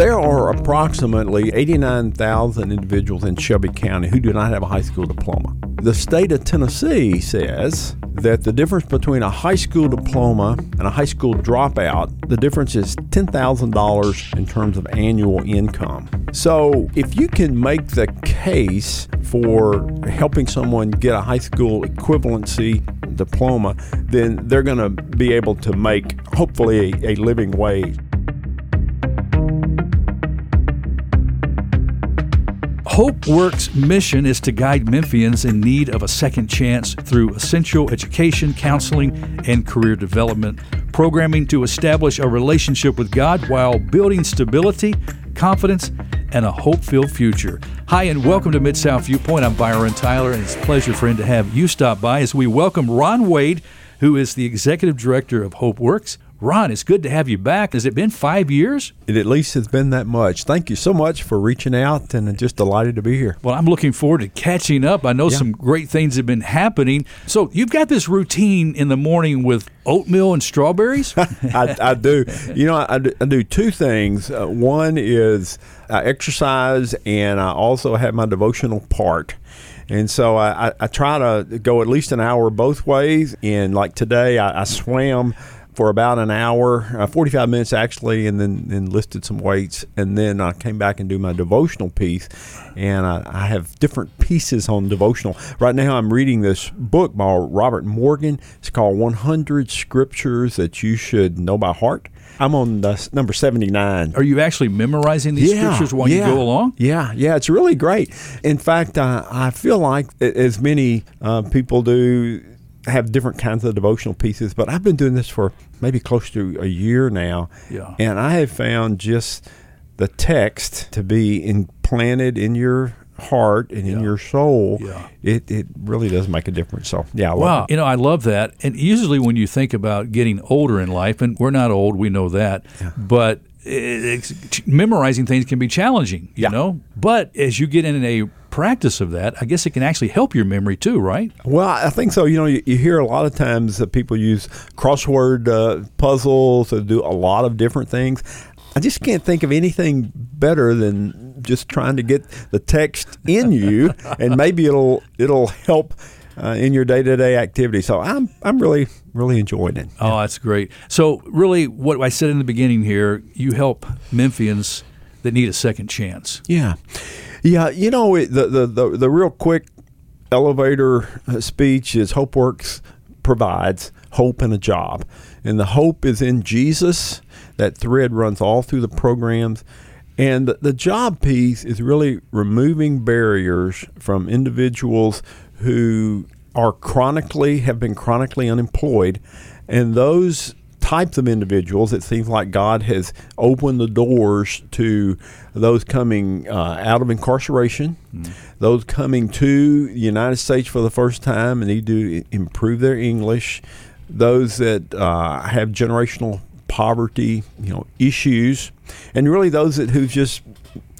There are approximately 89,000 individuals in Shelby County who do not have a high school diploma. The state of Tennessee says that the difference between a high school diploma and a high school dropout, the difference is $10,000 in terms of annual income. So, if you can make the case for helping someone get a high school equivalency diploma, then they're going to be able to make hopefully a, living wage. Hope Works' mission is to guide Memphians in need of a second chance through essential education, counseling, and career development, programming to establish a relationship with God while building stability, confidence, and a hope filled future. Hi, and welcome to Mid South Viewpoint. I'm Byron Tyler, and it's a pleasure, friend, to have you stop by as we welcome Ron Wade, who is the executive director of Hope Works. Ron, it's good to have you back. Has it been five years? It at least has been that much. Thank you so much for reaching out and just delighted to be here. Well, I'm looking forward to catching up. I know yeah. some great things have been happening. So, you've got this routine in the morning with oatmeal and strawberries? I, I, do. You know, I, I do two things. Uh, one is I exercise, and I also have my devotional part. And so I, I, try to go at least an hour both ways. And like today, I, I swam for about an hour, uh, 45 minutes actually, and then, then listed some weights. And then I came back and do my devotional piece. And I, I, have different pieces on devotional. Right now, I'm reading this book by Robert Morgan. It's called 100 Scriptures That You Should Know by Heart. I'm on number 79. Are you actually memorizing these yeah, scriptures while yeah, you go along? Yeah, yeah, it's really great. In fact, uh, I feel like, as many uh, people do, have different kinds of devotional pieces, but I've been doing this for maybe close to a year now. Yeah. And I have found just the text to be implanted in your heart and yeah. in your soul, yeah. it, it really does make a difference. So, yeah, I wow. You know, I love that. And usually when you think about getting older in life, and we're not old, we know that, yeah. but memorizing things can be challenging, you yeah. know? But as you get in a practice of that, I guess it can actually help your memory too, right? Well, I think so. You know, you, you hear a lot of times that people use crossword uh, puzzles to do a lot of different things. I just can't think of anything better than just trying to get the text in you, and maybe it'll it'll help uh, in your day to day activity. So I'm I'm really really enjoying it. Oh, that's great. So really, what I said in the beginning here, you help Memphians that need a second chance. Yeah. Yeah, you know the the the, the real quick elevator uh, speech is HopeWorks provides hope and a job, and the hope is in Jesus. That thread runs all through the programs. And the, the job piece is really removing barriers from individuals who are chronically have been chronically unemployed and those types of individuals, it seems like God has opened the doors to those coming uh, out of incarceration, mm. those coming to the United States for the first time and need to improve their English, those that uh, have generational poverty, you know, issues, and really those that who've just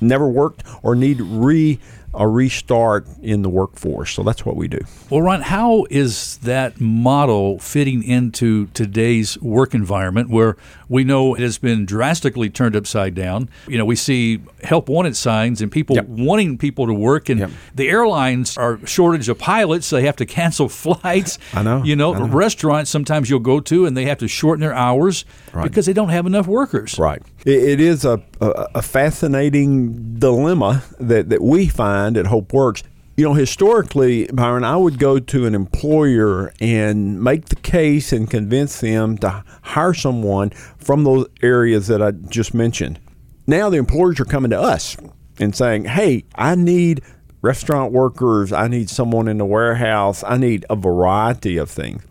never worked or need re a restart in the workforce. So that's what we do. Well, Ron, how is that model fitting into today's work environment where we know it has been drastically turned upside down? You know, we see help wanted signs and people yep. wanting people to work, and yep. the airlines are shortage of pilots. So they have to cancel flights. I know. You know, know. restaurants sometimes you'll go to and they have to shorten their hours right. because they don't have enough workers. Right. It, is a, a, a fascinating dilemma that, that we find at Hope Works. You know, historically, Byron, I would go to an employer and make the case and convince them to hire someone from those areas that I just mentioned. Now the employers are coming to us and saying, hey, I need restaurant workers, I need someone in the warehouse, I need a variety of things.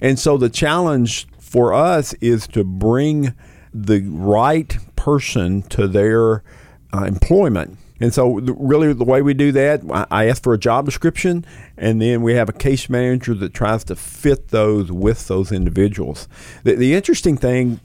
And so the challenge for us is to bring the right person to their uh, employment and so, the, really, the way we do that, I ask for a job description, and then we have a case manager that tries to fit those with those individuals. The, the interesting thing,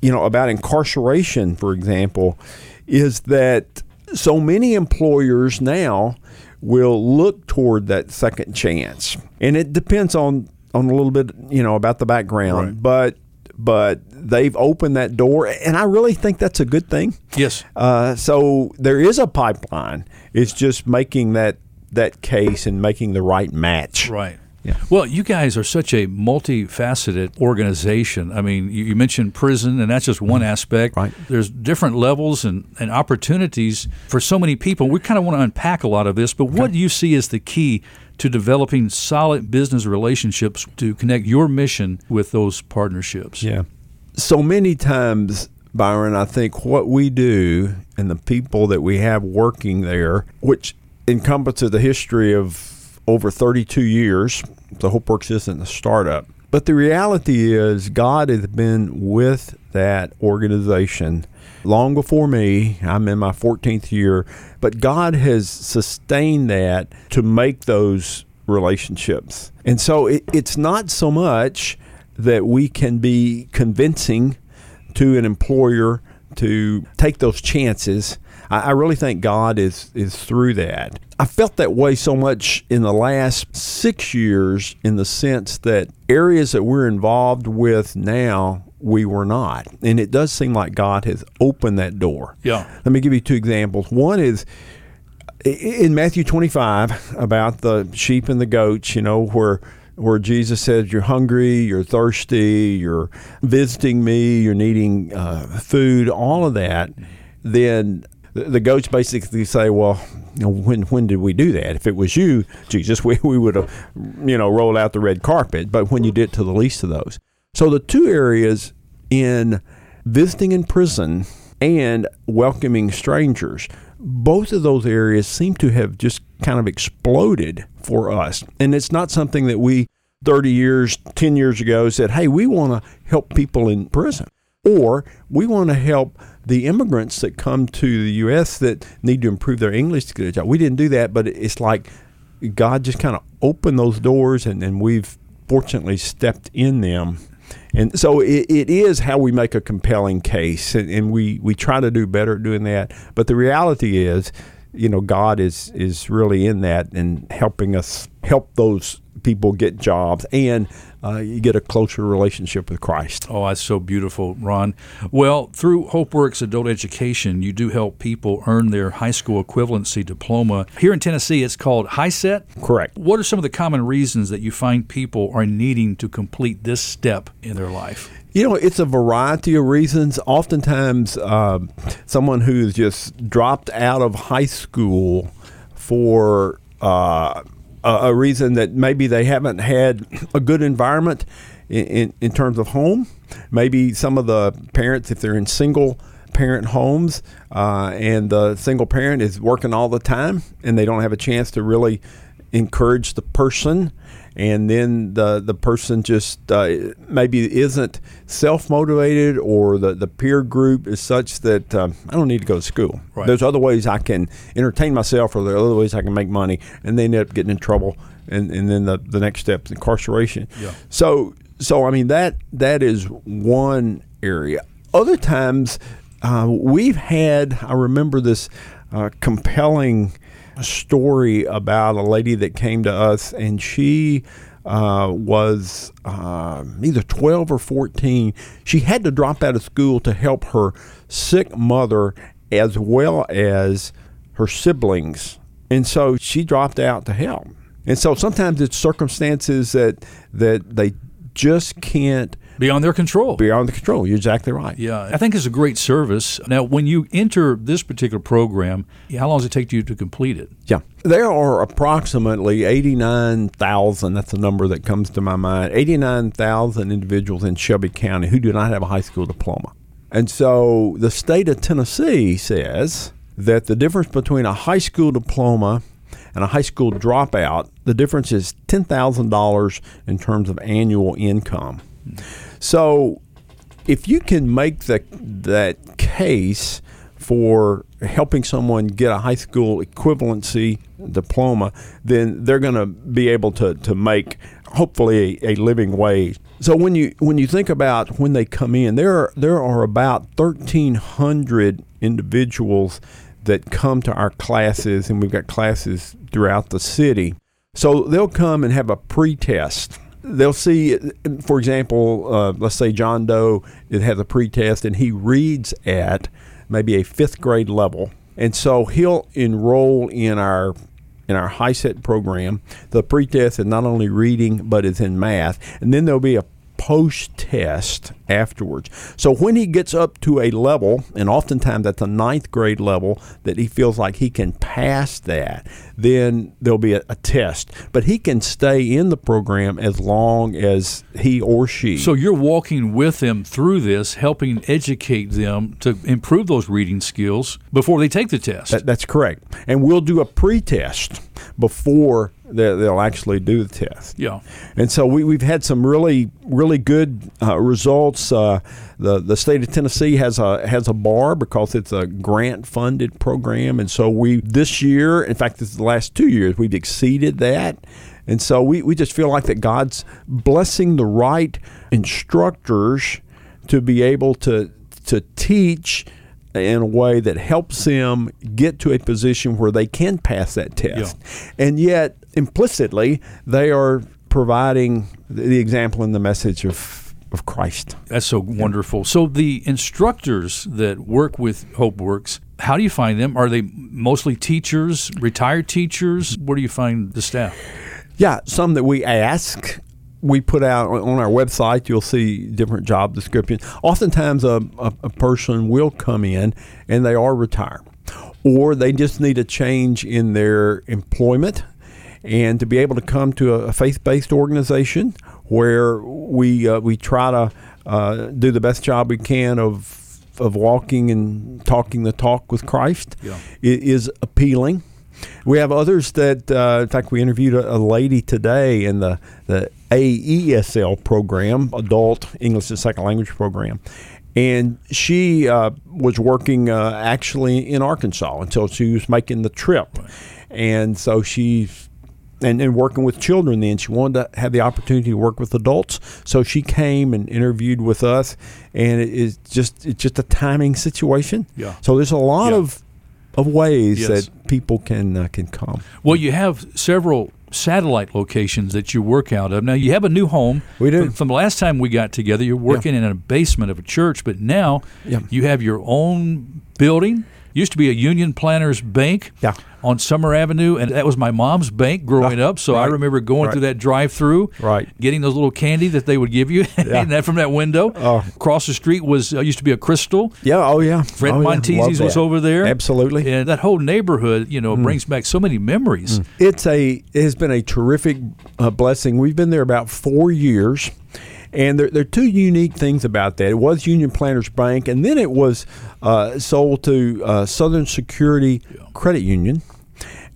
you know, about incarceration, for example, is that so many employers now will look toward that second chance, and it depends on on a little bit, you know, about the background, right. but but they've opened that door, and I really think that's a good thing. Yes. Uh, so there is a pipeline. It's just making that that case and making the right match. Right. Yeah. Well, you guys are such a multifaceted organization. I mean, you, you mentioned prison, and that's just one aspect. Right. There's different levels and, and opportunities for so many people. We kind of want to unpack a lot of this, but what do you see as the key to developing solid business relationships to connect your mission with those partnerships? Yeah. So many times, Byron, I think what we do and the people that we have working there, which encompasses the history of over 32 years, the HopeWorks isn't a startup. But the reality is, God has been with that organization long before me. I'm in my 14th year, but God has sustained that to make those relationships. And so it, it's not so much that we can be convincing to an employer to take those chances. I, I really think God is is through that. I felt that way so much in the last six years, in the sense that areas that we're involved with now we were not, and it does seem like God has opened that door. Yeah. Let me give you two examples. One is in Matthew 25 about the sheep and the goats, you know, where where Jesus says, "You're hungry, you're thirsty, you're visiting me, you're needing uh, food, all of that." Then the, goats basically say, "Well, when when did we do that? If it was you, Jesus, we, we would have, you know, rolled out the red carpet. But when you did to the least of those, so the two areas in visiting in prison and welcoming strangers." both of those areas seem to have just kind of exploded for us. And it's not something that we 30 years, 10 years ago said, hey, we want to help people in prison. Or we want to help the immigrants that come to the U.S. that need to improve their English to get a job. We didn't do that, but it's like God just kind of opened those doors, and, and we've fortunately stepped in them and so it, it is how we make a compelling case, and, and, we, we try to do better at doing that. But the reality is, you know, God is is really in that and helping us help those people get jobs. And uh, you get a closer relationship with Christ. Oh, that's so beautiful, Ron. Well, through HopeWorks Adult Education, you do help people earn their high school equivalency diploma. Here in Tennessee, it's called HiSET. Correct. What are some of the common reasons that you find people are needing to complete this step in their life? You know, it's a variety of reasons. Oftentimes, uh, someone who's just dropped out of high school for uh, a, reason that maybe they haven't had a good environment in, in, in, terms of home. Maybe some of the parents, if they're in single parent homes uh, and the single parent is working all the time and they don't have a chance to really encourage the person and then the the person just uh, maybe isn't self motivated or the, the peer group is such that um, I don't need to go to school. Right. There's other ways I can entertain myself or there are other ways I can make money, and they end up getting in trouble. And, and then the, the next step is incarceration. Yeah. So so I mean that that is one area. Other times uh, we've had I remember this uh, compelling story about a lady that came to us, and she uh, was uh, either 12 or 14. She had to drop out of school to help her sick mother as well as her siblings. And so she dropped out to help. And so sometimes it's circumstances that that they just can't beyond their control. Beyond the control. You're exactly right. Yeah, I think it's a great service. Now, when you enter this particular program, how long does it take you to complete it? Yeah, there are approximately 89,000. That's the number that comes to my mind. 89,000 individuals in Shelby County who do not have a high school diploma. And so the state of Tennessee says that the difference between a high school diploma and a high school dropout, the difference is $10,000 in terms of annual income. So if you can make the, that case for helping someone get a high school equivalency diploma, then they're going to be able to, to make hopefully a, a, living wage. So when you when you think about when they come in, there are, there are about thirteen hundred individuals that come to our classes, and we've got classes throughout the city. So they'll come and have a pre-test they'll see, for example, uh, let's say John Doe it has a pretest and he reads at maybe a fifth grade level, and so he'll enroll in our in our HiSET program. The pretest is not only reading but it's in math, and then there'll be a post test afterwards. So when he gets up to a level, and oftentimes at the ninth grade level, that he feels like he can pass that, then there'll be a, a, test. But he can stay in the program as long as he or she. So you're walking with them through this, helping educate them to improve those reading skills before they take the test. That, that's correct. And we'll do a pre test before they'll actually do the test. Yeah. And so we, we've had some really, really good uh, results. Uh, the the state of Tennessee has a has a bar because it's a grant funded program, and so we this year, in fact, this is the last two years, we've exceeded that. And so we, we just feel like that God's blessing the right instructors to be able to to teach in a way that helps them get to a position where they can pass that test. Yeah. And yet, implicitly, they are providing the example and the message of of Christ. That's so wonderful. So the instructors that work with HopeWorks, how do you find them? Are they mostly teachers, retired teachers? Where do you find the staff? Yeah, some that we ask we put out on our website, you'll see different job descriptions. Oftentimes, a, a, a, person will come in and they are retired, or they just need a change in their employment. And to be able to come to a, a faith based organization where we, uh, we try to uh, do the best job we can of of walking and talking the talk with Christ yeah. is appealing. We have others that, uh, in fact, we interviewed a, a, lady today in the, the AESL program, Adult English as Second Language program. And she uh, was working uh, actually in Arkansas until she was making the trip. And so she's and, and working with children then she wanted to have the opportunity to work with adults so she came and interviewed with us and it is just it's just a timing situation yeah so there's a lot yeah. of of ways yes. that people can uh, can come. Well, you have several satellite locations that you work out of. Now you have a new home. We do. From, from the last time we got together, you're working yeah. in a basement of a church, but now yeah. you have your own building. Used to be a Union Planters Bank. Yeah on Summer Avenue, and that was my mom's bank growing up. So right. I remember going right. through that drive-through, right, getting those little candy that they would give you, yeah. and that from that window. Oh. Across the street was uh, used to be a Krystal. Yeah, oh yeah. Fred oh, Montesi's was over there. Absolutely. And that whole neighborhood, you know, mm. brings back so many memories. Mm. It's a it has been a terrific uh, blessing. We've been there about four years. And there, there, are two unique things about that. It was Union Planters Bank, and then it was uh, sold to uh, Southern Security yeah. Credit Union.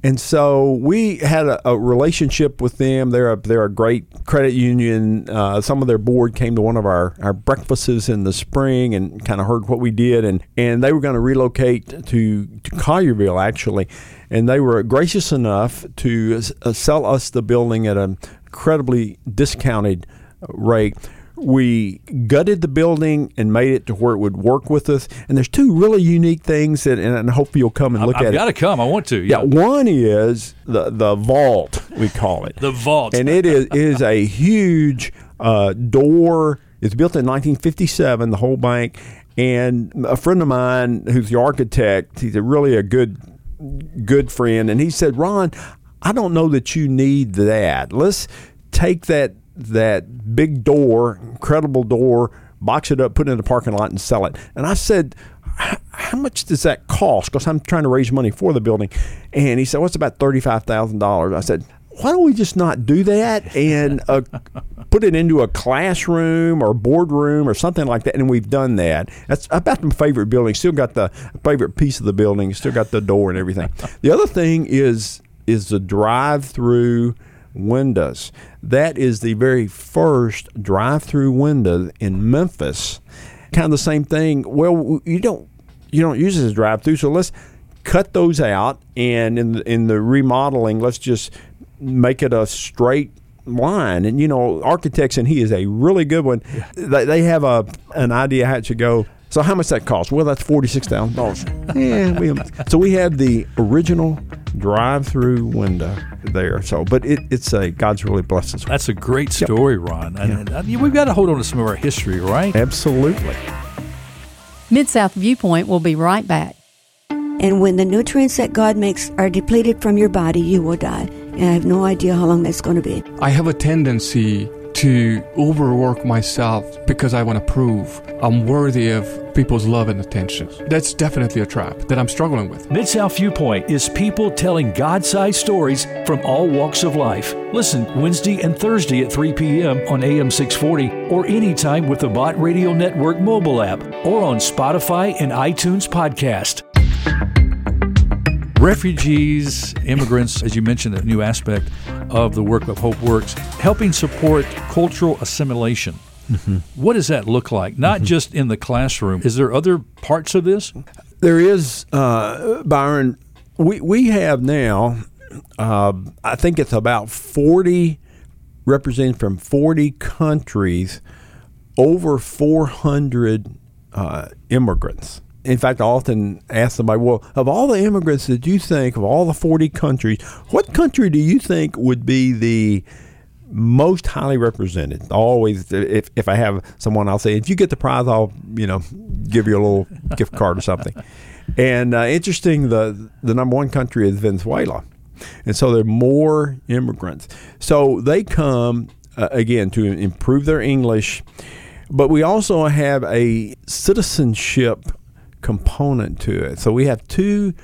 And so we had a, a, relationship with them. They're a, they're a great credit union. Uh, some of their board came to one of our, our breakfasts in the spring and kind of heard what we did. And, and they were going to relocate to, to Collierville, actually. And they were gracious enough to uh, sell us the building at an incredibly discounted rate we gutted the building and made it to where it would work with us. And there's two really unique things that, and I hope you'll come and look I've at it. I've got to come. I want to. Yeah. yeah. One is the the vault we call it. the vault, and it is is a huge uh, door. It's built in 1957. The whole bank. And a friend of mine who's the architect, he's a really a good good friend, and he said, Ron, I don't know that you need that. Let's take that that big door, incredible door, box it up, put it in the parking lot, and sell it. And I said, how much does that cost? Because I'm trying to raise money for the building. And he said, well, about $35,000. I said, why don't we just not do that and uh, put it into a classroom or boardroom or something like that? And we've done that. That's about my favorite building. Still got the favorite piece of the building. Still got the door and everything. The other thing is is the drive-through windows. That is the very first drive-through window in Memphis. Kind of the same thing. Well, you don't you don't use it as a drive-through, so let's cut those out and in the, in the remodeling, let's just make it a straight line. And you know, architects and he is a really good one. They, they have a an idea how it should go So how much that cost? Well, that's forty six thousand dollars. yeah, we, so we had the original drive-through window there. So, but it, it's a God's really blessed us. That's a great story, Ron. And, and, we've got to hold on to some of our history, right? Absolutely. Mid South Viewpoint will be right back. And when the nutrients that God makes are depleted from your body, you will die. And I have no idea how long that's going to be. I have a tendency to overwork myself because I want to prove I'm worthy of people's love and attention. That's definitely a trap that I'm struggling with. Mid South Viewpoint is people telling God sized stories from all walks of life. Listen Wednesday and Thursday at 3 p.m. on AM 640 or anytime with the Bott Radio Network mobile app or on Spotify and iTunes podcast. Refugees, immigrants, as you mentioned, a new aspect of the work of Hope Works, helping support cultural assimilation. Mm-hmm. What does that look like? Not mm-hmm. just in the classroom. Is there other parts of this? There is, uh, Byron. We we have now. Uh, I think it's about forty representing from forty countries, over four hundred uh, immigrants in fact, I often ask somebody, well, of all the immigrants that you think, of all the 40 countries, what country do you think would be the most highly represented? Always, if, if I have someone, I'll say, if you get the prize, I'll, you know, give you a little gift card or something. And uh, interesting, the, the number one country is Venezuela. And so there are more immigrants. So they come, uh, again, to improve their English. But we also have a citizenship component to it. So we have two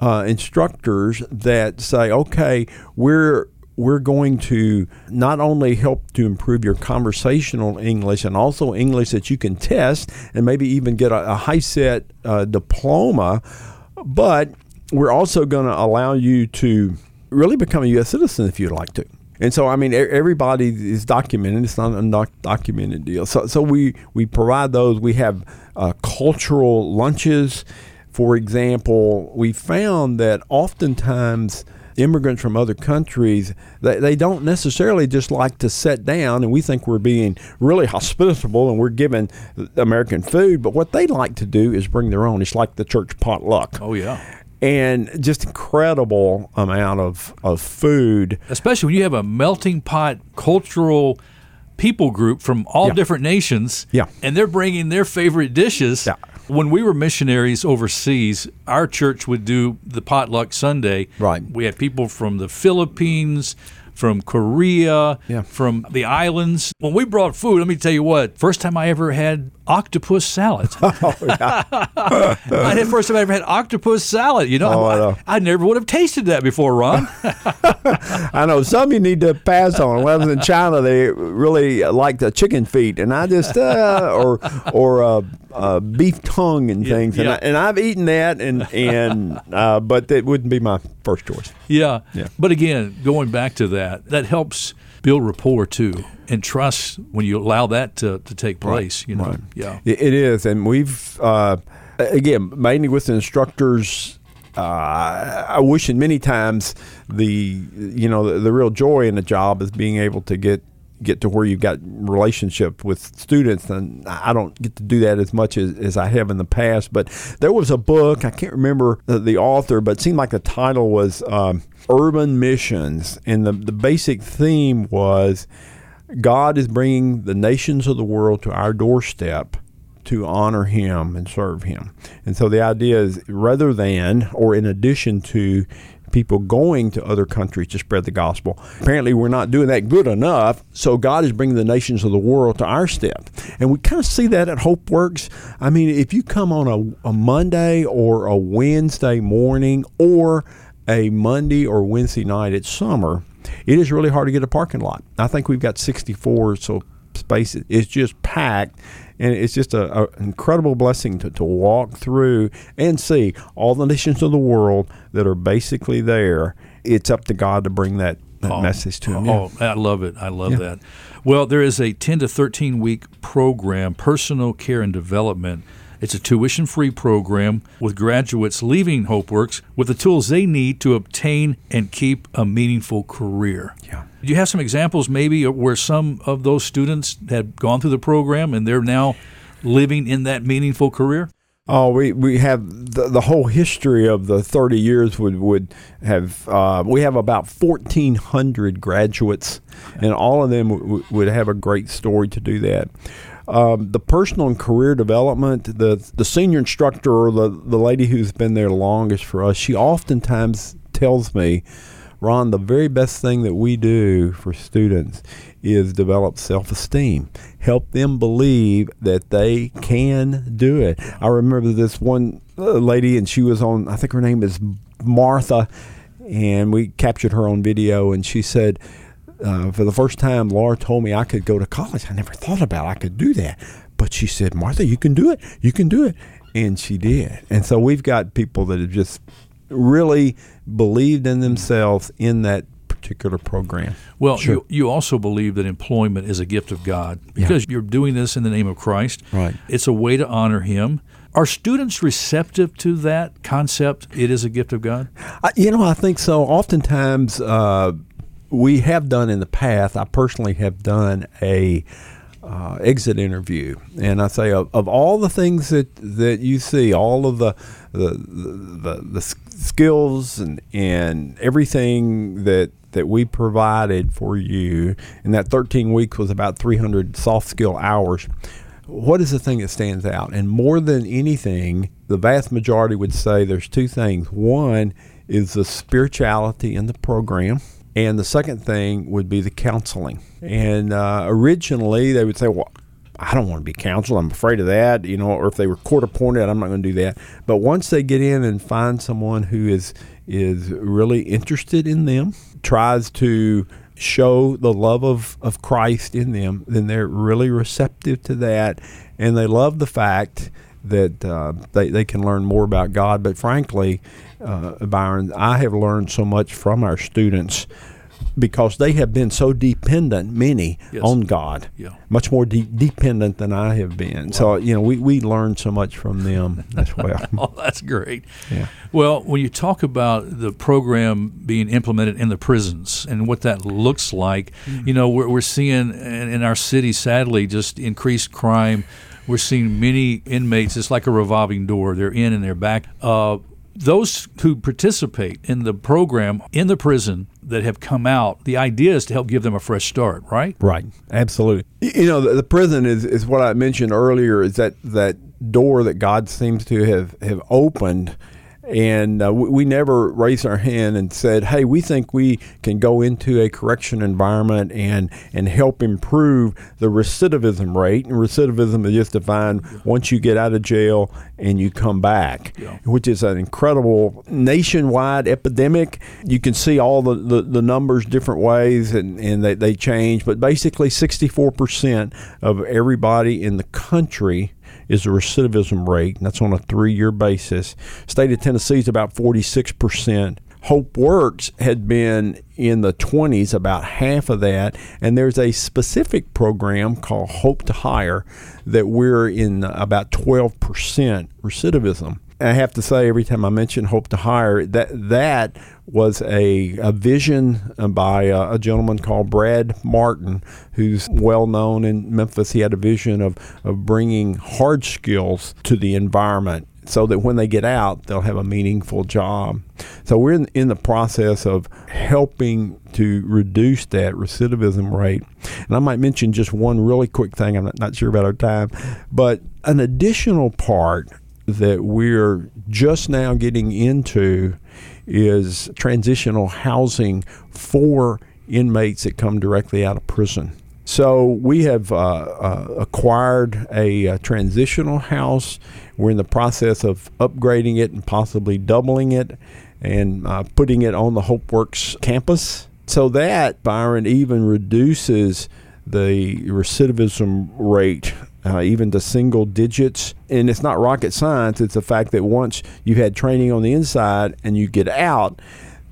uh, instructors that say, okay, we're we're going to not only help to improve your conversational English and also English that you can test and maybe even get a, a set uh, diploma, but we're also going to allow you to really become a U.S. citizen if you'd like to. And so, I mean, everybody is documented. It's not a undocumented deal. So, so we, we provide those. We have uh, cultural lunches. For example, we found that oftentimes immigrants from other countries they, they don't necessarily just like to sit down and we think we're being really hospitable and we're giving american food but what they like to do is bring their own it's like the church potluck oh yeah and just incredible amount of, of food. Especially when you have a melting pot cultural people group from all yeah. different nations. Yeah. And they're bringing their favorite dishes. Yeah. When we were missionaries overseas, our church would do the potluck Sunday. Right. We had people from the Philippines, from Korea, yeah. from the islands. When we brought food, let me tell you what, first time I ever had octopus salad. oh, yeah. I had first time I ever had octopus salad. You know, oh, I, I, know. I, never would have tasted that before, Ron. I know some you need to pass on. When I was in China, they really like the chicken feet, and I just uh, or or uh, uh, beef tongue and things, yeah, And, I, have eaten that, and and uh, but that wouldn't be my first choice. Yeah, yeah. But again, going back to that, that helps build rapport too and trust when you allow that to, to take place. Right. You know, right. yeah, it is, and we've uh, again mainly with instructors. Uh, I wish, in many times, the you know the, the real joy in the job is being able to get get to where you've got relationship with students and I don't get to do that as much as, as I have in the past but there was a book I can't remember the, the author but it seemed like the title was um, urban missions and the, the basic theme was God is bringing the nations of the world to our doorstep to honor him and serve him. And so the idea is rather than or in addition to people going to other countries to spread the gospel. Apparently, we're not doing that good enough, so God is bringing the nations of the world to our step. And we kind of see that at Hope Works. I mean, if you come on a, a Monday or a Wednesday morning or a Monday or Wednesday night, it's summer, it is really hard to get a parking lot. I think we've got 64 so spaces. It's just packed and it's just an incredible blessing to, to walk through and see all the nations of the world that are basically there. It's up to God to bring that, that oh, message to them. Oh, yeah. I love it. I love yeah. that. Well, there is a 10 to 13 week program, personal care and development. It's a tuition free program with graduates leaving HopeWorks with the tools they need to obtain and keep a meaningful career. Yeah. Do you have some examples maybe where some of those students had gone through the program and they're now living in that meaningful career? Oh, we, we have the, the whole history of the 30 years would, would have, uh, we have about 1,400 graduates, and all of them w- would have a great story to do that. Um, the personal and career development, the, the senior instructor or the, the lady who's been there longest for us, she oftentimes tells me, Ron, the very best thing that we do for students is develop self esteem, help them believe that they can do it. I remember this one uh, lady, and she was on, I think her name is Martha, and we captured her on video, and she said, uh, for the first time, Laura told me I could go to college. I never thought about I could do that. But she said, Martha, you can do it. You can do it. And she did. And so we've got people that have just really believed in themselves in that particular program. Well, sure. you, you also believe that employment is a gift of God because yeah. you're doing this in the name of Christ. Right. It's a way to honor Him. Are students receptive to that concept? It is a gift of God. I, you know, I think so. Oftentimes, uh, we have done in the past. I personally have done a uh, exit interview, and I say of, of, all the things that, that you see, all of the the, the, the skills and, and everything that that we provided for you, and that 13 weeks was about 300 soft skill hours. What is the thing that stands out? And more than anything, the vast majority would say there's two things. One is the spirituality in the program and the second thing would be the counseling. And uh, originally they would say, well, I don't want to be counseled. I'm afraid of that, you know, or if they were court appointed, I'm not going to do that. But once they get in and find someone who is is really interested in them, tries to show the love of, of Christ in them, then they're really receptive to that. And they love the fact that uh, they, they can learn more about God. But frankly, uh, Byron, I have learned so much from our students because they have been so dependent, many, yes. on God. Yeah. Much more de- dependent than I have been. Wow. So, you know, we, we learn so much from them as well. oh, that's great. Yeah. Well, when you talk about the program being implemented in the prisons and what that looks like, mm-hmm. you know, we're, we're seeing in, in our city, sadly, just increased crime. We're seeing many inmates. It's like a revolving door. They're in and they're back. Uh, those who participate in the program in the prison that have come out, the idea is to help give them a fresh start, right? Right, absolutely. You know, the, the prison is, is what I mentioned earlier is that that door that God seems to have, have opened and uh, we, we, never raised our hand and said, "Hey, we think we can go into a correction environment and and help improve the recidivism rate." And recidivism is just defined once you get out of jail and you come back, yeah. which is an incredible nationwide epidemic. You can see all the, the, the numbers different ways, and, and they, they change. But basically, sixty four percent of everybody in the country is the recidivism rate, and that's on a three year basis. State of Tennessee is about 46%. Hope Works had been in the 20s, about half of that. And there's a specific program called Hope to Hire that we're in about 12% recidivism. I have to say, every time I mention Hope to Hire, that that was a, a vision by a, a, gentleman called Brad Martin, who's well known in Memphis. He had a vision of, of bringing hard skills to the environment so that when they get out, they'll have a meaningful job. So we're in, in the process of helping to reduce that recidivism rate. And I might mention just one really quick thing. I'm not, not sure about our time, but an additional part that we're just now getting into is transitional housing for inmates that come directly out of prison. So we have uh, uh, acquired a, a, transitional house. We're in the process of upgrading it and possibly doubling it and uh, putting it on the HopeWorks campus. So that, Byron, even reduces the recidivism rate uh, even to single digits. And it's not rocket science, it's the fact that once you've had training on the inside and you get out,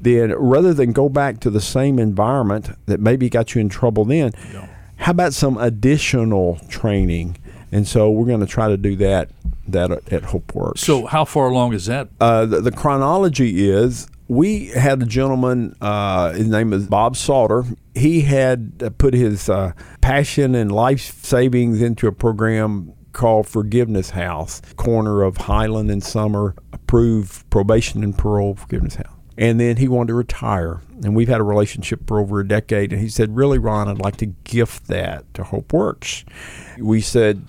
then rather than go back to the same environment that maybe got you in trouble then, yeah. how about some additional training? And so we're going to try to do that that at HopeWorks. So how far along is that? Uh, the, the chronology is we had a gentleman, uh, his name is Bob Sauter. He had put his uh, passion and life savings into a program called Forgiveness House, corner of Highland and Summer, approved probation and parole forgiveness house. And then he wanted to retire. And we've had a relationship for over a decade. And he said, Really, Ron, I'd like to gift that to Hope Works. We said,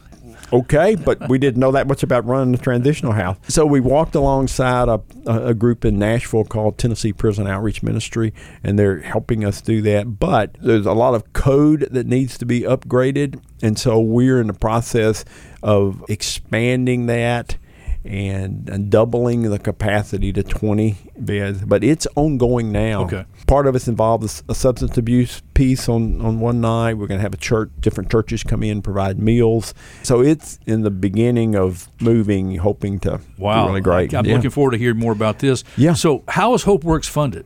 okay, but we didn't know that much about running the transitional house. So we walked alongside a, a, group in Nashville called Tennessee Prison Outreach Ministry, and they're helping us do that. But there's a lot of code that needs to be upgraded, and so we're in the process of expanding that and, and doubling the capacity to 20 beds. But it's ongoing now. Okay. Part of it's involved a, substance abuse piece on, on one night. We're going to have a church, different churches come in, provide meals. So it's in the beginning of moving, hoping to wow. really great. I'm yeah. looking forward to hearing more about this. Yeah. So how is HopeWorks funded?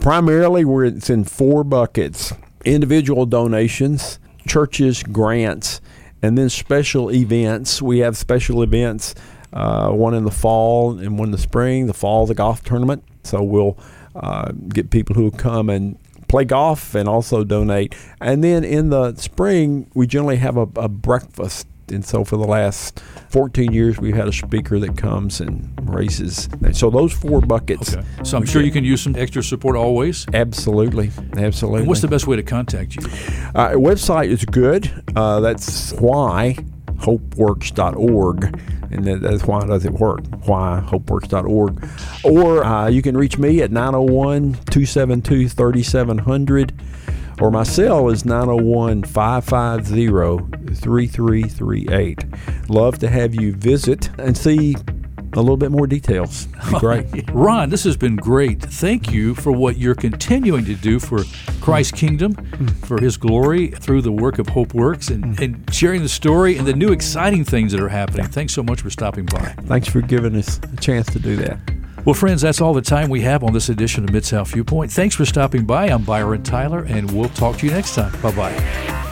Primarily, we're, it's in four buckets individual donations, churches, grants, and then special events. We have special events uh, one in the fall and one in the spring. The fall is a golf tournament, so we'll uh, get people who come and play golf and also donate. And then in the spring, we generally have a, a breakfast. And so for the last 14 years, we've had a speaker that comes and raises. So those four buckets. Okay. So I'm sure you can use some extra support always. Absolutely, absolutely. And what's the best way to contact you? Uh, website is good. Uh, that's why hopeworks.org and that's why does it work why hopeworks.org or uh, you can reach me at 901-272-3700 or my cell is 901-550-3338 love to have you visit and see a little bit more details. Be oh, great. Ron, this has been great. Thank you for what you're continuing to do for Christ's kingdom, hmm. for his glory through the work of Hope Works and, hmm. and sharing the story and the new exciting things that are happening. Thanks so much for stopping by. Thanks for giving us a chance to do that. Well, friends, that's all the time we have on this edition of Mid South Viewpoint. Thanks for stopping by. I'm Byron Tyler, and we'll talk to you next time. Bye bye.